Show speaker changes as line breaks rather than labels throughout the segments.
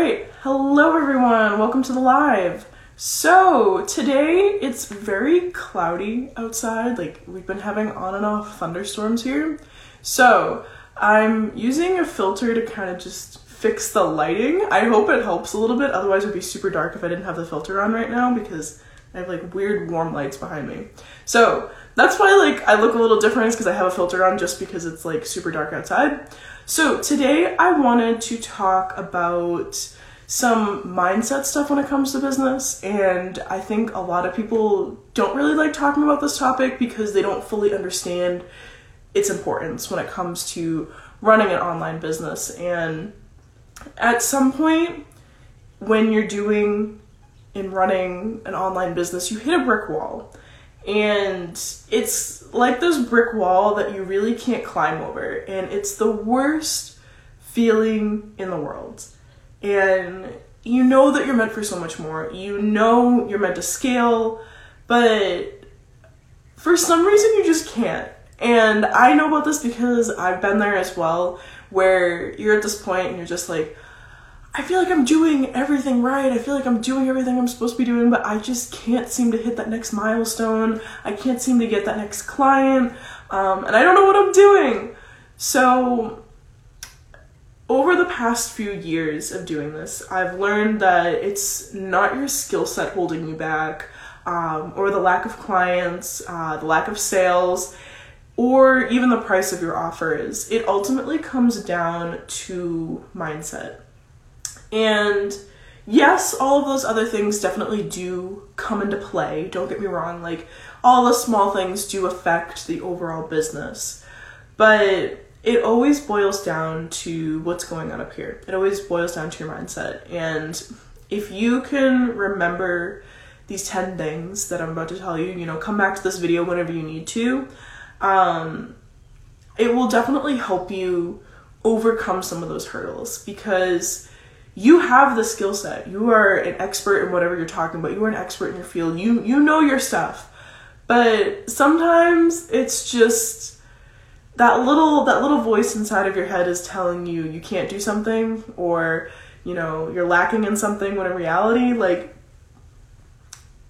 right. Hello, everyone. Welcome to the live. So, today it's very cloudy outside. Like, we've been having on and off thunderstorms here. So, I'm using a filter to kind of just fix the lighting. I hope it helps a little bit. Otherwise, it would be super dark if I didn't have the filter on right now because I have like weird warm lights behind me. So, that's why like I look a little different because I have a filter on just because it's like super dark outside. So, today I wanted to talk about some mindset stuff when it comes to business. And I think a lot of people don't really like talking about this topic because they don't fully understand its importance when it comes to running an online business. And at some point, when you're doing and running an online business, you hit a brick wall. And it's like this brick wall that you really can't climb over. And it's the worst feeling in the world and you know that you're meant for so much more. You know you're meant to scale, but for some reason you just can't. And I know about this because I've been there as well, where you're at this point and you're just like, I feel like I'm doing everything right. I feel like I'm doing everything I'm supposed to be doing, but I just can't seem to hit that next milestone. I can't seem to get that next client, um, and I don't know what I'm doing. So over the past few years of doing this, I've learned that it's not your skill set holding you back, um, or the lack of clients, uh, the lack of sales, or even the price of your offers. It ultimately comes down to mindset. And yes, all of those other things definitely do come into play. Don't get me wrong, like all the small things do affect the overall business. But it always boils down to what's going on up here. It always boils down to your mindset. And if you can remember these 10 things that I'm about to tell you, you know, come back to this video whenever you need to. Um, it will definitely help you overcome some of those hurdles because you have the skill set. You are an expert in whatever you're talking about. You are an expert in your field. You you know your stuff. But sometimes it's just that little that little voice inside of your head is telling you you can't do something or you know you're lacking in something when in reality like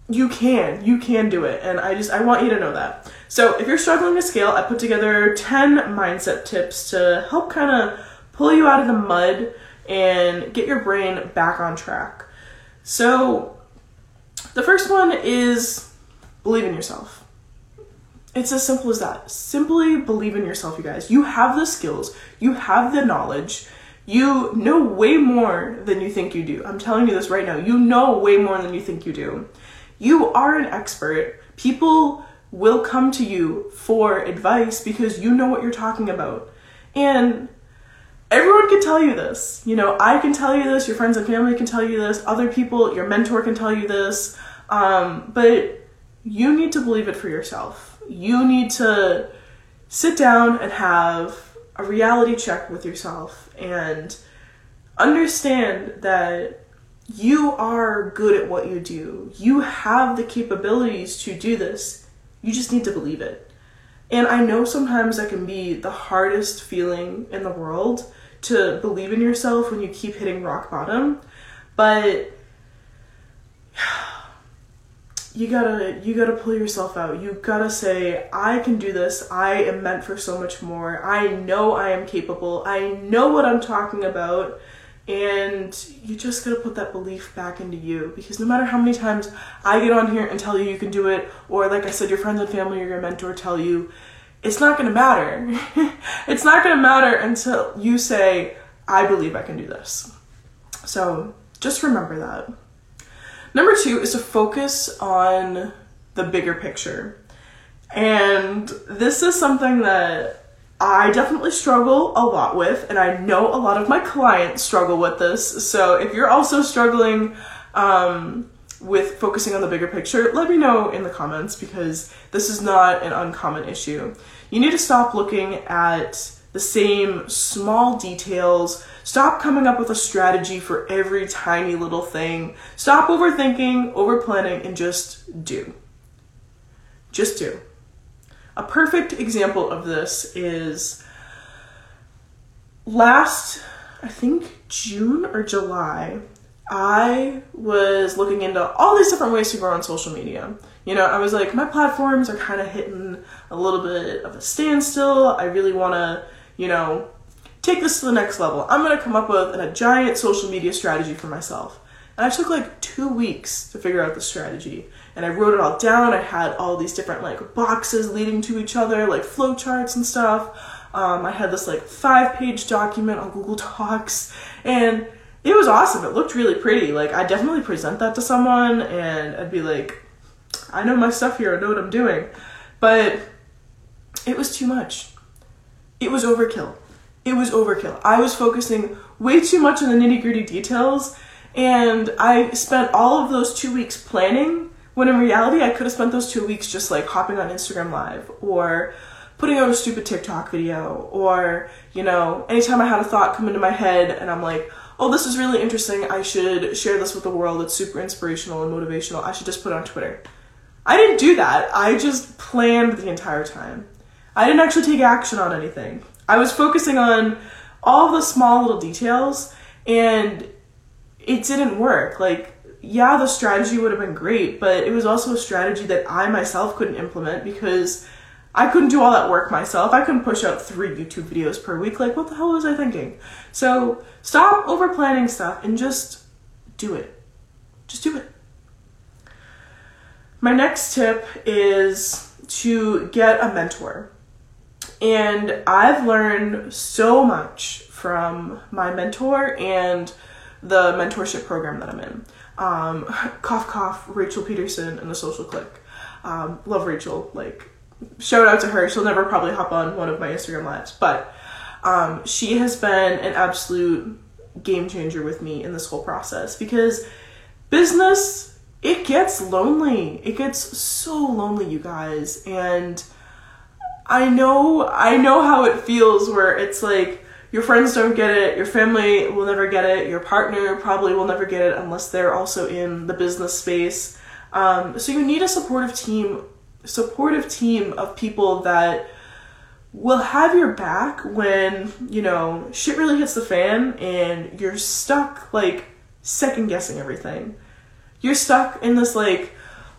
you can you can do it and i just i want you to know that so if you're struggling to scale i put together 10 mindset tips to help kind of pull you out of the mud and get your brain back on track so the first one is believe in yourself it's as simple as that. Simply believe in yourself, you guys. You have the skills, you have the knowledge, you know way more than you think you do. I'm telling you this right now. You know way more than you think you do. You are an expert. People will come to you for advice because you know what you're talking about. And everyone can tell you this. You know, I can tell you this, your friends and family can tell you this, other people, your mentor can tell you this. Um, but you need to believe it for yourself you need to sit down and have a reality check with yourself and understand that you are good at what you do. You have the capabilities to do this. You just need to believe it. And I know sometimes that can be the hardest feeling in the world to believe in yourself when you keep hitting rock bottom, but you gotta you gotta pull yourself out. You gotta say i can do this. I am meant for so much more. I know i am capable. I know what i'm talking about and you just gotta put that belief back into you. Because no matter how many times i get on here and tell you you can do it or like i said your friends and family or your mentor tell you it's not gonna matter. It's not gonna matter until you say i believe i can do this. So just remember that. Number two is to focus on the bigger picture. And this is something that I definitely struggle a lot with, and I know a lot of my clients struggle with this. So if you're also struggling um, with focusing on the bigger picture, let me know in the comments because this is not an uncommon issue. You need to stop looking at the same small details. Stop coming up with a strategy for every tiny little thing. Stop overthinking, overplanning, and just do. Just do. A perfect example of this is last I think June or July, I was looking into all these different ways to grow on social media. You know, I was like, my platforms are kind of hitting a little bit of a standstill. I really want to, you know, take this to the next level. I'm going to come up with a giant social media strategy for myself. And I took like two weeks to figure out the strategy. And I wrote it all down. I had all these different like boxes leading to each other, like flowcharts and stuff. Um, I had this like five page document on Google Docs. And it was awesome. It looked really pretty. Like I definitely present that to someone and I'd be like, I know my stuff here, I know what I'm doing. But it was too much. It was overkill. It was overkill. I was focusing way too much on the nitty gritty details, and I spent all of those two weeks planning when in reality I could have spent those two weeks just like hopping on Instagram Live or putting out a stupid TikTok video or, you know, anytime I had a thought come into my head and I'm like, oh, this is really interesting. I should share this with the world. It's super inspirational and motivational. I should just put it on Twitter. I didn't do that. I just planned the entire time. I didn't actually take action on anything. I was focusing on all the small little details and it didn't work. Like, yeah, the strategy would have been great, but it was also a strategy that I myself couldn't implement because I couldn't do all that work myself. I couldn't push out three YouTube videos per week. Like, what the hell was I thinking? So, stop over planning stuff and just do it. Just do it. My next tip is to get a mentor. And I've learned so much from my mentor and the mentorship program that I'm in. Um, cough, cough, Rachel Pedersen and the Social Click. Um, love Rachel. Like, shout out to her. She'll never probably hop on one of my Instagram lives, but um, she has been an absolute game changer with me in this whole process because business it gets lonely. It gets so lonely, you guys, and I know I know how it feels where it's like your friends don't get it, your family will never get it, your partner probably will never get it unless they're also in the business space. Um, so you need a supportive team supportive team of people that will have your back when, you know, shit really hits the fan and you're stuck like second guessing everything. You're stuck in this like,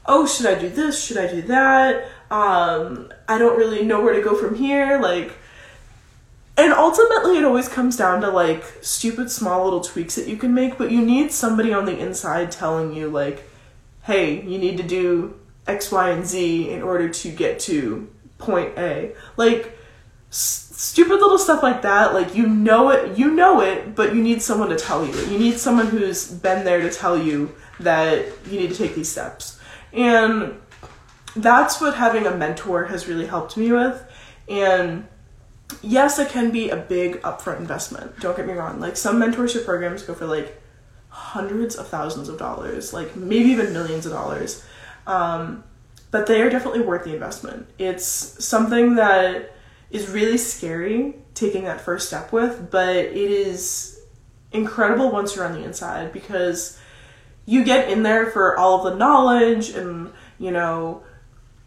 oh, should I do this? Should I do that? Um, I don't really know where to go from here. Like, and ultimately, it always comes down to like stupid small little tweaks that you can make, but you need somebody on the inside telling you, like, hey, you need to do X, Y, and Z in order to get to point A. Like, s- stupid little stuff like that, like, you know it, you know it, but you need someone to tell you. You need someone who's been there to tell you that you need to take these steps. And that's what having a mentor has really helped me with. And yes, it can be a big upfront investment. Don't get me wrong. Like, some mentorship programs go for like hundreds of thousands of dollars, like maybe even millions of dollars. Um, but they are definitely worth the investment. It's something that is really scary taking that first step with, but it is incredible once you're on the inside because you get in there for all of the knowledge and, you know,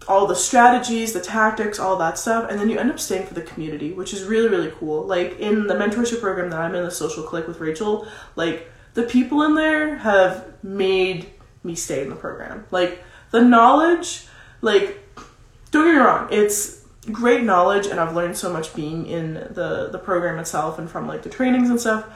all the strategies, the tactics, all that stuff, and then you end up staying for the community, which is really, really cool. Like in the mentorship program that I'm in, the social click with Rachel, like the people in there have made me stay in the program. Like the knowledge, like, don't get me wrong, it's great knowledge, and I've learned so much being in the the program itself and from like the trainings and stuff.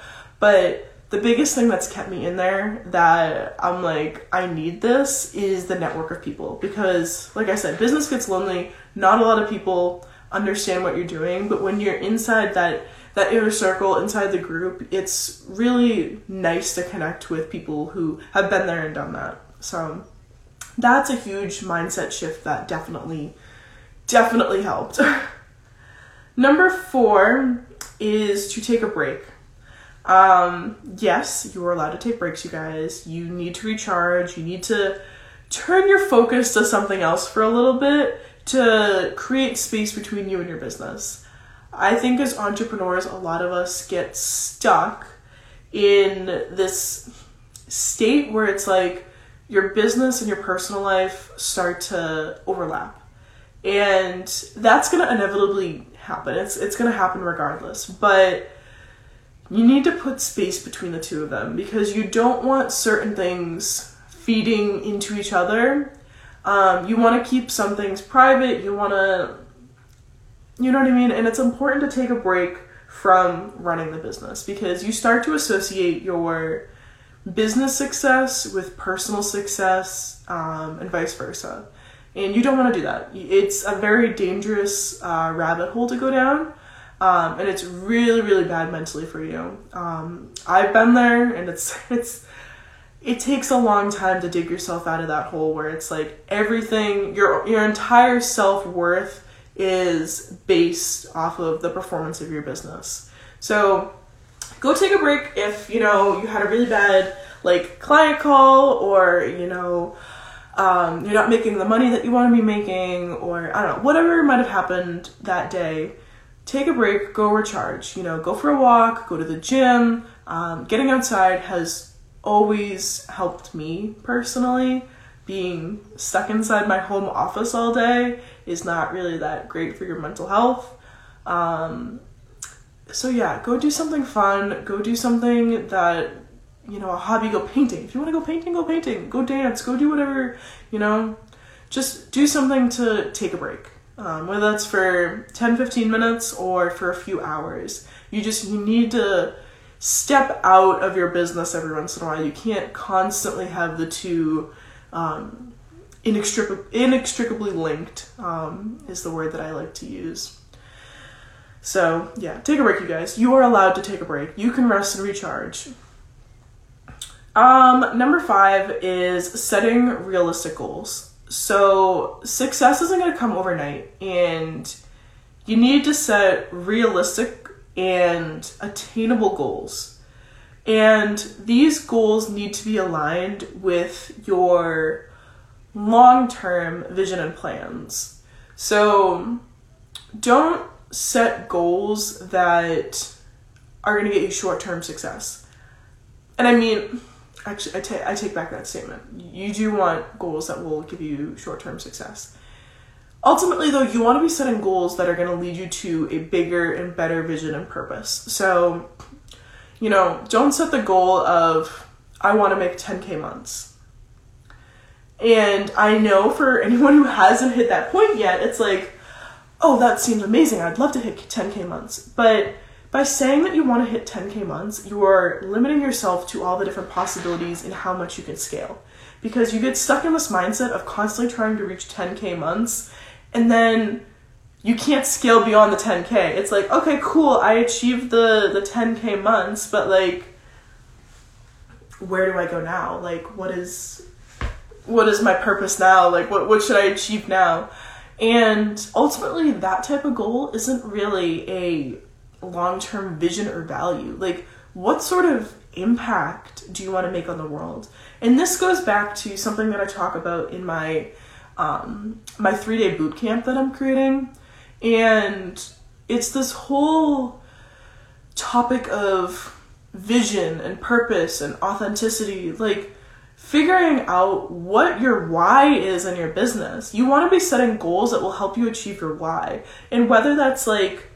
But the biggest thing that's kept me in there that I'm like, I need this is the network of people because, like I said, business gets lonely. Not a lot of people understand what you're doing, but when you're inside that that inner circle inside the group, it's really nice to connect with people who have been there and done that. So that's a huge mindset shift that definitely, definitely helped. Number four is to take a break. Um, yes, you are allowed to take breaks, you guys. You need to recharge. You need to turn your focus to something else for a little bit to create space between you and your business. I think as entrepreneurs, a lot of us get stuck in this state where it's like, your business and your personal life start to overlap. And that's going to inevitably happen. It's it's going to happen regardless. But you need to put space between the two of them because you don't want certain things feeding into each other. Um, you want to keep some things private. You want to, you know what I mean? And it's important to take a break from running the business because you start to associate your business success with personal success um, and vice versa. And you don't want to do that. It's a very dangerous uh, rabbit hole to go down. Um, and it's really, really bad mentally for you. Um, I've been there, and it's it's it takes a long time to dig yourself out of that hole where it's like everything your your entire self worth is based off of the performance of your business. So go take a break if you know you had a really bad like client call or you know um, you're not making the money that you want to be making or i don't know whatever might have happened that day take a break go recharge you know go for a walk go to the gym um, getting outside has always helped me personally being stuck inside my home office all day is not really that great for your mental health um, so yeah go do something fun go do something that you know, a hobby, go painting. If you want to go painting, go painting. Go dance. Go do whatever, you know. Just do something to take a break. Um, whether that's for 10, 15 minutes or for a few hours. You just, you need to step out of your business every once in a while. You can't constantly have the two um, inextric- inextricably linked, um, is the word that I like to use. So, yeah, take a break, you guys. You are allowed to take a break. You can rest and recharge. Um, number five is setting realistic goals. So success isn't going to come overnight, and you need to set realistic and attainable goals. And these goals need to be aligned with your long term vision and plans. So don't set goals that are going to get you short term success. And I mean, actually I, I take back that statement. You do want goals that will give you short-term success. Ultimately though you want to be setting goals that are going to lead you to a bigger and better vision and purpose. So you know don't set the goal of i want to make 10k months. And i know for anyone who hasn't hit that point yet it's like oh that seems amazing. I'd love to hit 10k months. But by saying that you want to hit 10k months, you are limiting yourself to all the different possibilities in how much you can scale. Because you get stuck in this mindset of constantly trying to reach 10k months, and then you can't scale beyond the 10k. It's like, okay, cool, I achieved the, the 10k months, but like, where do I go now? Like, what is what is my purpose now? Like, what what should I achieve now? And ultimately, that type of goal isn't really a long term vision or value? Like, what sort of impact do you want to make on the world? And this goes back to something that I talk about in my um, my three day boot camp that I'm creating, and it's this whole topic of vision and purpose and authenticity, like figuring out what your why is in your business. You want to be setting goals that will help you achieve your why. And whether that's like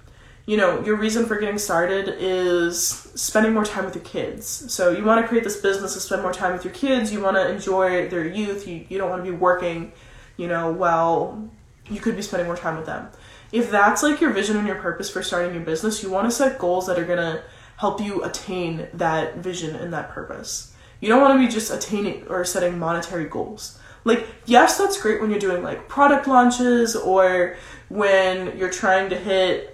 you know, your reason for getting started is spending more time with your kids. So you want to create this business to spend more time with your kids. You want to enjoy their youth. You, you don't want to be working, you know, while you could be spending more time with them. If that's like your vision and your purpose for starting your business, you want to set goals that are going to help you attain that vision and that purpose. You don't want to be just attaining or setting monetary goals. Like, yes, that's great when you're doing like product launches or when you're trying to hit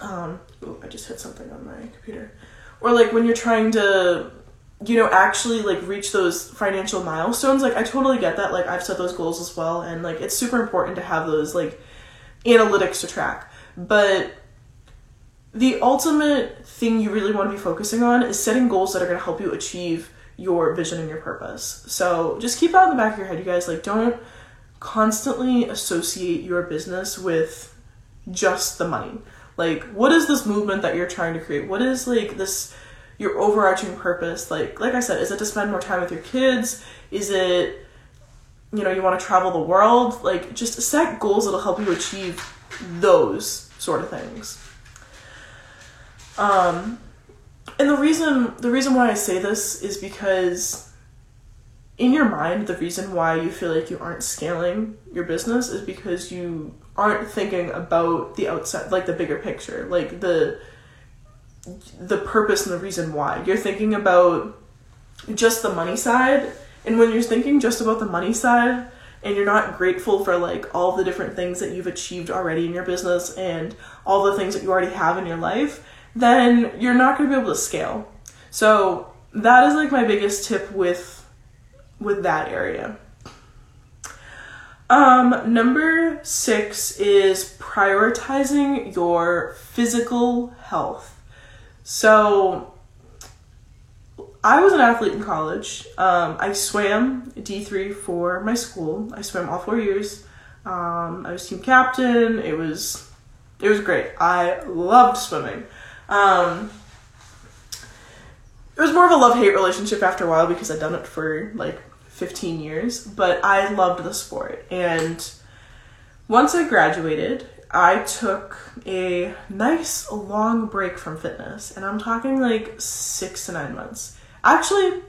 um, ooh, I just hit something on my computer. Or like when you're trying to, you know, actually like reach those financial milestones. Like I totally get that. Like I've set those goals as well, and like it's super important to have those like analytics to track. But the ultimate thing you really want to be focusing on is setting goals that are going to help you achieve your vision and your purpose. So just keep that in the back of your head, you guys. Like, don't constantly associate your business with just the money. Like, what is this movement that you're trying to create? What is like this your overarching purpose? Like, like I said, is it to spend more time with your kids? Is it you know, you want to travel the world? Like, just set goals that'll help you achieve those sort of things. Um, and the reason the reason why I say this is because in your mind the reason why you feel like you aren't scaling your business is because you aren't thinking about the outside like the bigger picture like the the purpose and the reason why you're thinking about just the money side and when you're thinking just about the money side and you're not grateful for like all the different things that you've achieved already in your business and all the things that you already have in your life then you're not going to be able to scale. So that is like my biggest tip with with that area. Um, number six is prioritizing your physical health. So, I was an athlete in college. Um, I swam D3 for my school. I swam all four years. Um, I was team captain. It was, it was great. I loved swimming. Um, it was more of a love hate relationship after a while because I'd done it for like 15 years, but I loved the sport. And once I graduated, I took a nice long break from fitness, and I'm talking like six to nine months. Actually,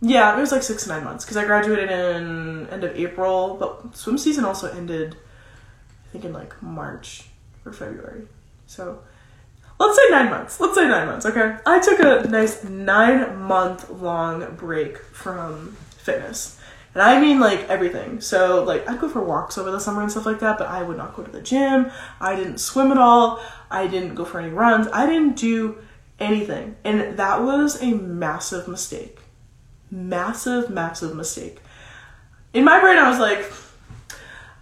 yeah, it was like six to nine months because I graduated in end of April, but swim season also ended, I think in like March or February. So let's say nine months. Let's say nine months, okay? I took a nice nine month long break from fitness. And I mean like everything. So like I'd go for walks over the summer and stuff like that, but I would not go to the gym. I didn't swim at all. I didn't go for any runs. I didn't do anything. And that was a massive mistake. Massive, massive mistake. In my brain I was like,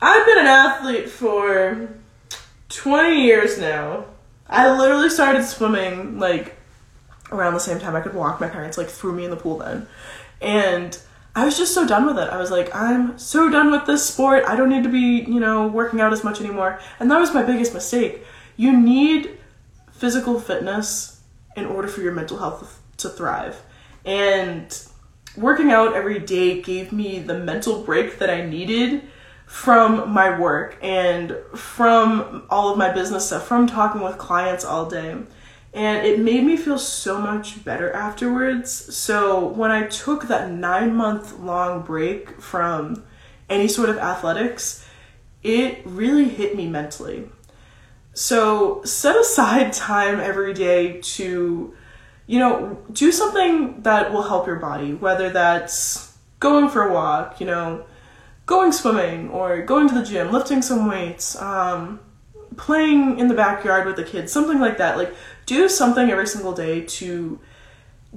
I've been an athlete for 20 years now. I literally started swimming like around the same time I could walk. My parents like threw me in the pool then. And I was just so done with it. I was like, I'm so done with this sport. I don't need to be, you know, working out as much anymore. And that was my biggest mistake. You need physical fitness in order for your mental health to thrive. And working out every day gave me the mental break that I needed from my work and from all of my business stuff, from talking with clients all day. And it made me feel so much better afterwards. So when I took that nine month long break from any sort of athletics, it really hit me mentally. So set aside time every day to, you know, do something that will help your body, whether that's going for a walk, you know, going swimming or going to the gym, lifting some weights, um, playing in the backyard with the kids, something like that. Like, do something every single day to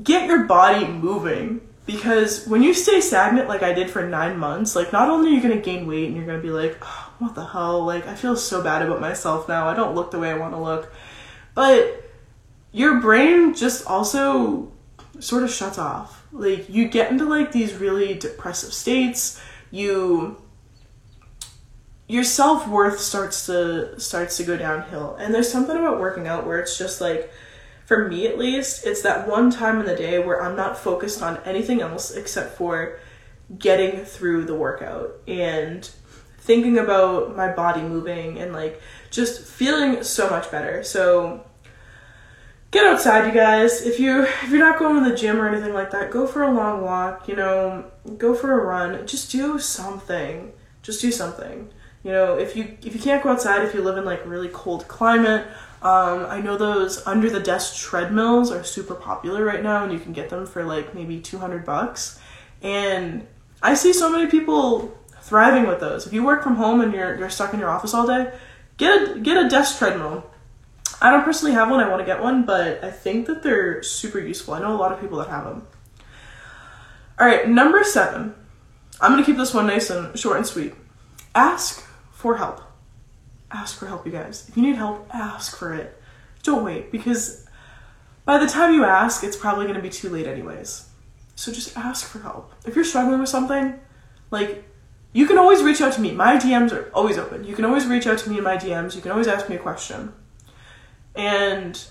get your body moving. Because when you stay stagnant, like I did for nine months, like not only are you gonna gain weight and you're gonna be like, oh, what the hell? Like, I feel so bad about myself now. I don't look the way I wanna look. But your brain just also sort of shuts off. Like, you get into like these really depressive states you your self-worth starts to starts to go downhill. And there's something about working out where it's just like for me at least it's that one time in the day where i'm not focused on anything else except for getting through the workout and thinking about my body moving and like just feeling so much better. So get outside you guys. If you if you're not going to the gym or anything like that go for a long walk you know go for a run. Just do something. Just do something you know if you if you can't go outside if you live in like really cold climate um, i know those under the desk treadmills are super popular right now and you can get them for like maybe 200 bucks and i see so many people thriving with those if you work from home and you're you're stuck in your office all day get a get a desk treadmill I don't personally have one. I want to get one, but I think that they're super useful. I know a lot of people that have them. All right, number seven. I'm to keep this one nice and short and sweet. Ask for help. Ask for help, you guys. If you need help, ask for it. Don't wait because by the time you ask, it's probably going to be too late, anyways. So just ask for help. If you're struggling with something, like you can always reach out to me. My DMs are always open. You can always reach out to me in my DMs. You can always ask me a question. And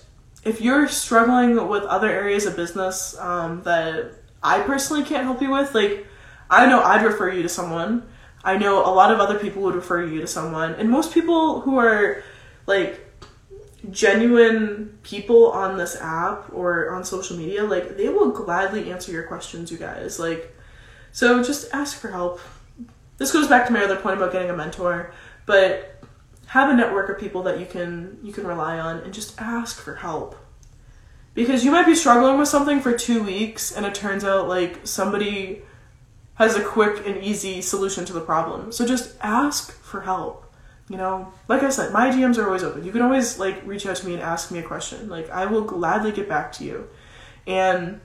if you're struggling with other areas of business um, that I personally can't help you with, like, I know I'd refer you to someone. I know a lot of other people would refer you to someone. And most people who are, like, genuine people on this app or on social media, like they will gladly answer your questions, you guys. Like, so just ask for help. This goes back to my other point about getting a mentor, but have a network of people that you can you can rely on and just ask for help. Because you might be struggling with something for 2 weeks and it turns out like somebody has a quick and easy solution to the problem. So just ask for help you know, like I said, my DMs are always open. You can always like reach out to me and ask me a question. Like I will gladly get back to you. And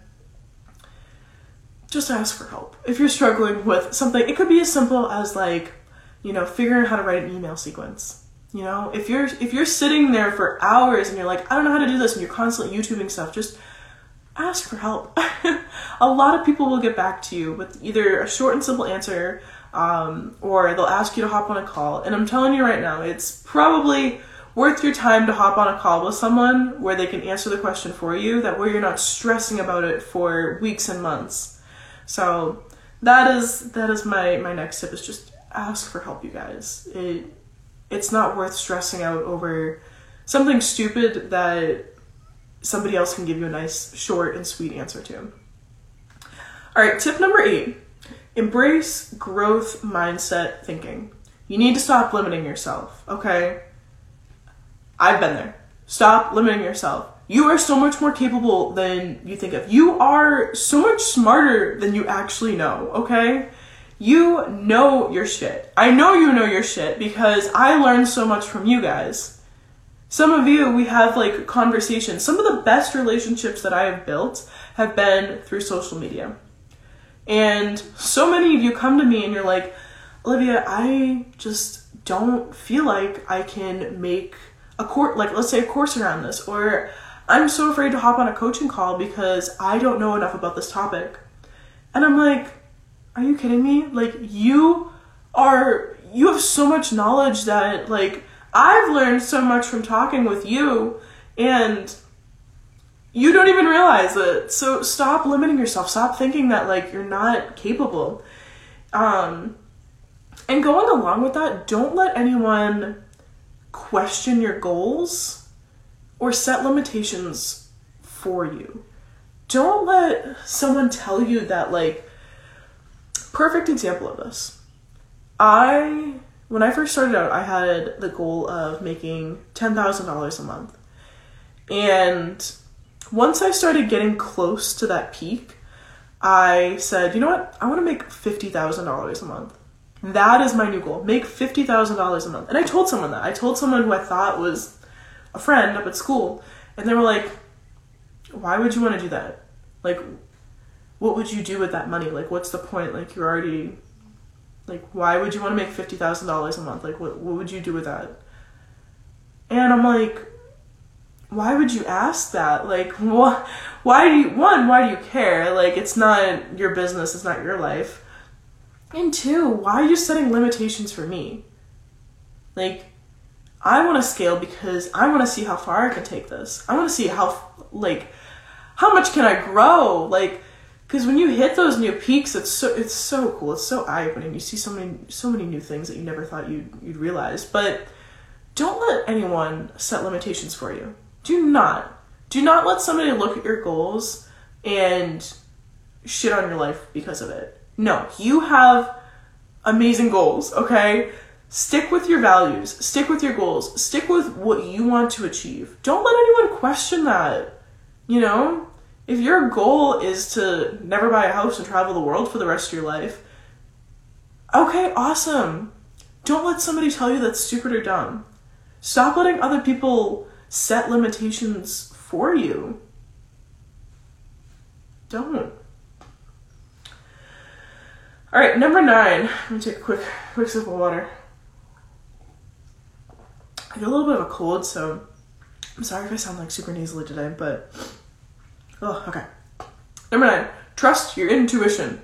just ask for help. If you're struggling with something, it could be as simple as like, you know, figuring out how to write an email sequence. You know, if you're if you're sitting there for hours and you're like, I don't know how to do this and you're constantly YouTubing stuff, just ask for help. a lot of people will get back to you with either a short and simple answer um, or they'll ask you to hop on a call. And I'm telling you right now, it's probably worth your time to hop on a call with someone where they can answer the question for you, that way you're not stressing about it for weeks and months. So that is that is my my next tip is just ask for help, you guys. It it's not worth stressing out over something stupid that somebody else can give you a nice short and sweet answer to. All right, tip number 8 Embrace growth mindset thinking. You need to stop limiting yourself, okay? I've been there. Stop limiting yourself. You are so much more capable than you think of. You are so much smarter than you actually know, okay? You know your shit. I know you know your shit because I learned so much from you guys. Some of you, we have like conversations. Some of the best relationships that I have built have been through social media. And so many of you come to me and you're like, Olivia, I just don't feel like I can make a course, like let's say a course around this, or I'm so afraid to hop on a coaching call because I don't know enough about this topic. And I'm like, are you kidding me? Like you are, you have so much knowledge that like I've learned so much from talking with you and you don't even realize it. So stop limiting yourself. Stop thinking that like you're not capable. Um and going along with that, don't let anyone question your goals or set limitations for you. Don't let someone tell you that like perfect example of this. I when I first started out, I had the goal of making $10,000 a month. And once I started getting close to that peak, I said, you know what? I want to make $50,000 a month. That is my new goal. Make $50,000 a month. And I told someone that. I told someone who I thought was a friend up at school. And they were like, why would you want to do that? Like, what would you do with that money? Like, what's the point? Like, you're already, like, why would you want to make $50,000 a month? Like, what, what would you do with that? And I'm like, why would you ask that? Like, wh- why do you, one, why do you care? Like, it's not your business, it's not your life. And two, why are you setting limitations for me? Like, I want to scale because I want to see how far I can take this. I want to see how, like, how much can I grow? Like, because when you hit those new peaks, it's so it's so cool. It's so eye opening. You see so many so many new things that you never thought you'd you'd realize. But don't let anyone set limitations for you. Do not. Do not let somebody look at your goals and shit on your life because of it. No, you have amazing goals, okay? Stick with your values, stick with your goals, stick with what you want to achieve. Don't let anyone question that. You know? If your goal is to never buy a house and travel the world for the rest of your life, okay, awesome. Don't let somebody tell you that's stupid or dumb. Stop letting other people set limitations for you. Don't. All right, number nine. Let me take a quick, quick sip of water. I got a little bit of a cold, so I'm sorry if I sound like super nasally today, but oh, okay. Number nine. Trust your intuition.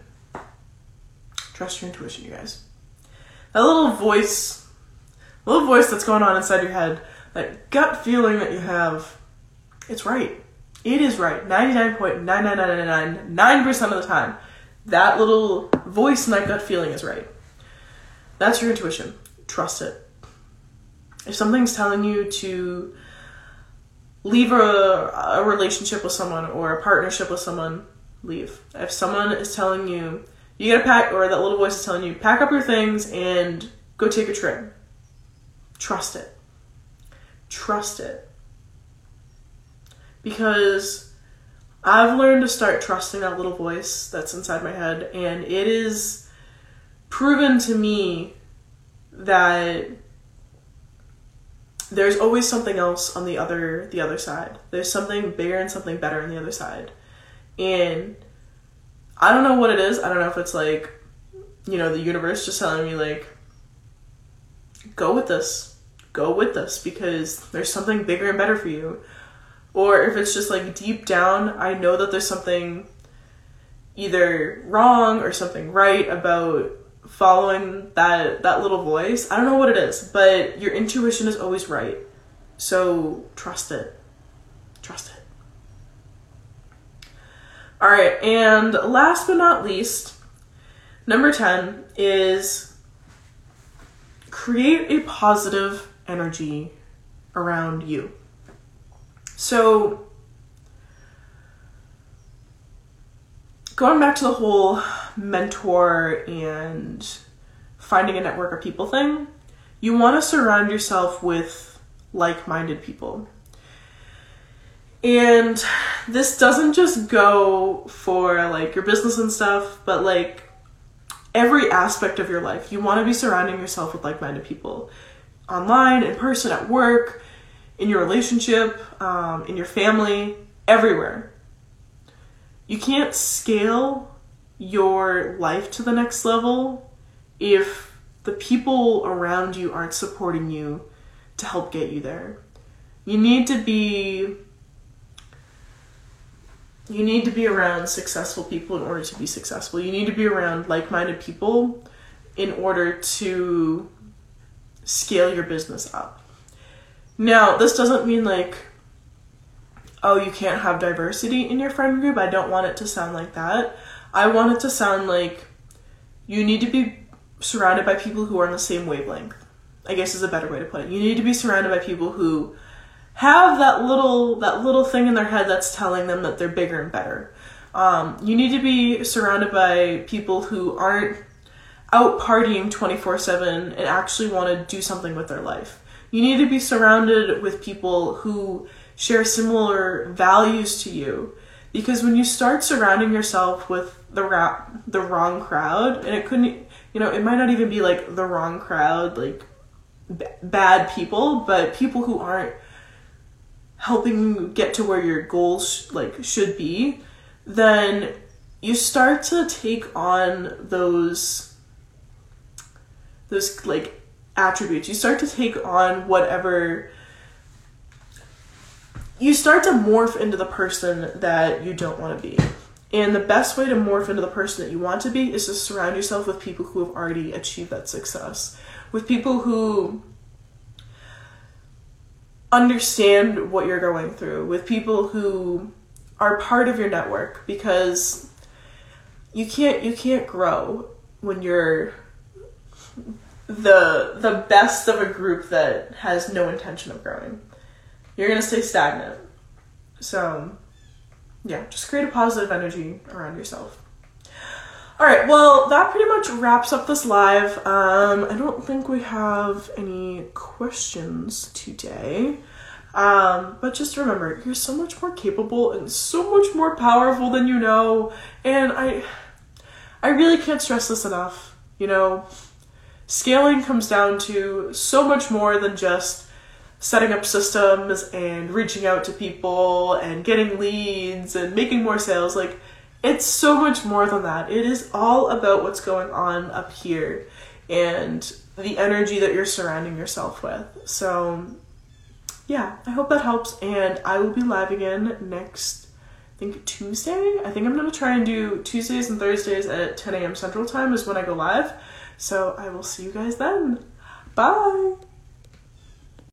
Trust your intuition, you guys. That little voice, little voice that's going on inside your head that gut feeling that you have, it's right. It is right. 99.99999% of the time. That little voice and that gut feeling is right. That's your intuition. Trust it. If something's telling you to leave a, a relationship with someone or a partnership with someone, leave. If someone is telling you, you gotta pack, or that little voice is telling you, pack up your things and go take a trip, trust it. Trust it. Because I've learned to start trusting that little voice that's inside my head, and it is proven to me that there's always something else on the other the other side. There's something bigger and something better on the other side. And I don't know what it is. I don't know if it's like, you know, the universe just telling me like go with this. Go with this because there's something bigger and better for you. Or if it's just like deep down, I know that there's something either wrong or something right about following that that little voice. I don't know what it is, but your intuition is always right. So trust it. Trust it. All right, and last but not least, number 10 is create a positive energy around you. So going back to the whole mentor and finding a network of people thing, you want to surround yourself with like minded people. And this doesn't just go for like your business and stuff, but like every aspect of your life. You want to be surrounding yourself with like minded people online, in person, at work, in your relationship, um, in your family, everywhere you can't scale your life to the next level if the people around you aren't supporting you to help get you there. You need to be you need to be around successful people in order to be successful. You need to be around like-minded people in order to scale your business up. Now, this doesn't mean like oh, you can't have diversity in your friend group. I don't want it to sound like that. I want it to sound like you need to be surrounded by people who are on the same wavelength. I guess is a better way to put it. You need to be surrounded by people who have that little that little thing in their head that's telling them that they're bigger and better. Um, you need to be surrounded by people who aren't out partying 24 7 and actually want to do something with their life. You need to be surrounded with people who share similar values to you. Because when you start surrounding yourself with the ra- the wrong crowd and it couldn't you know it might not even be like the wrong crowd like b- bad people but people who aren't helping you get to where your goals like should be then you start to take on those those like attributes. You start to take on whatever you start to morph into the person that you don't want to be. And the best way to morph into the person that you want to be is to surround yourself with people who have already achieved that success. With people who understand what you're going through, with people who are part of your network because you can't you can't grow when you're the the best of a group that has no intention of growing you're gonna stay stagnant. So, yeah, just create a positive energy around yourself. All right, well, that pretty much wraps up this live. Um, I don't think we have any questions today. Um, but just remember, you're so much more capable and so much more powerful than you know. And I, I really can't stress this enough. You know, scaling comes down to so much more than just setting up systems and reaching out to people and getting leads and making more sales. Like, it's so much more than that. It is all about what's going on up here and the energy that you're surrounding yourself with. So, yeah, I hope that helps. And I will be live again next, I think Tuesday. I think I'm gonna try and do Tuesdays and Thursdays at 10 a.m. Central Time is when I go live. So I will see you guys then. Bye.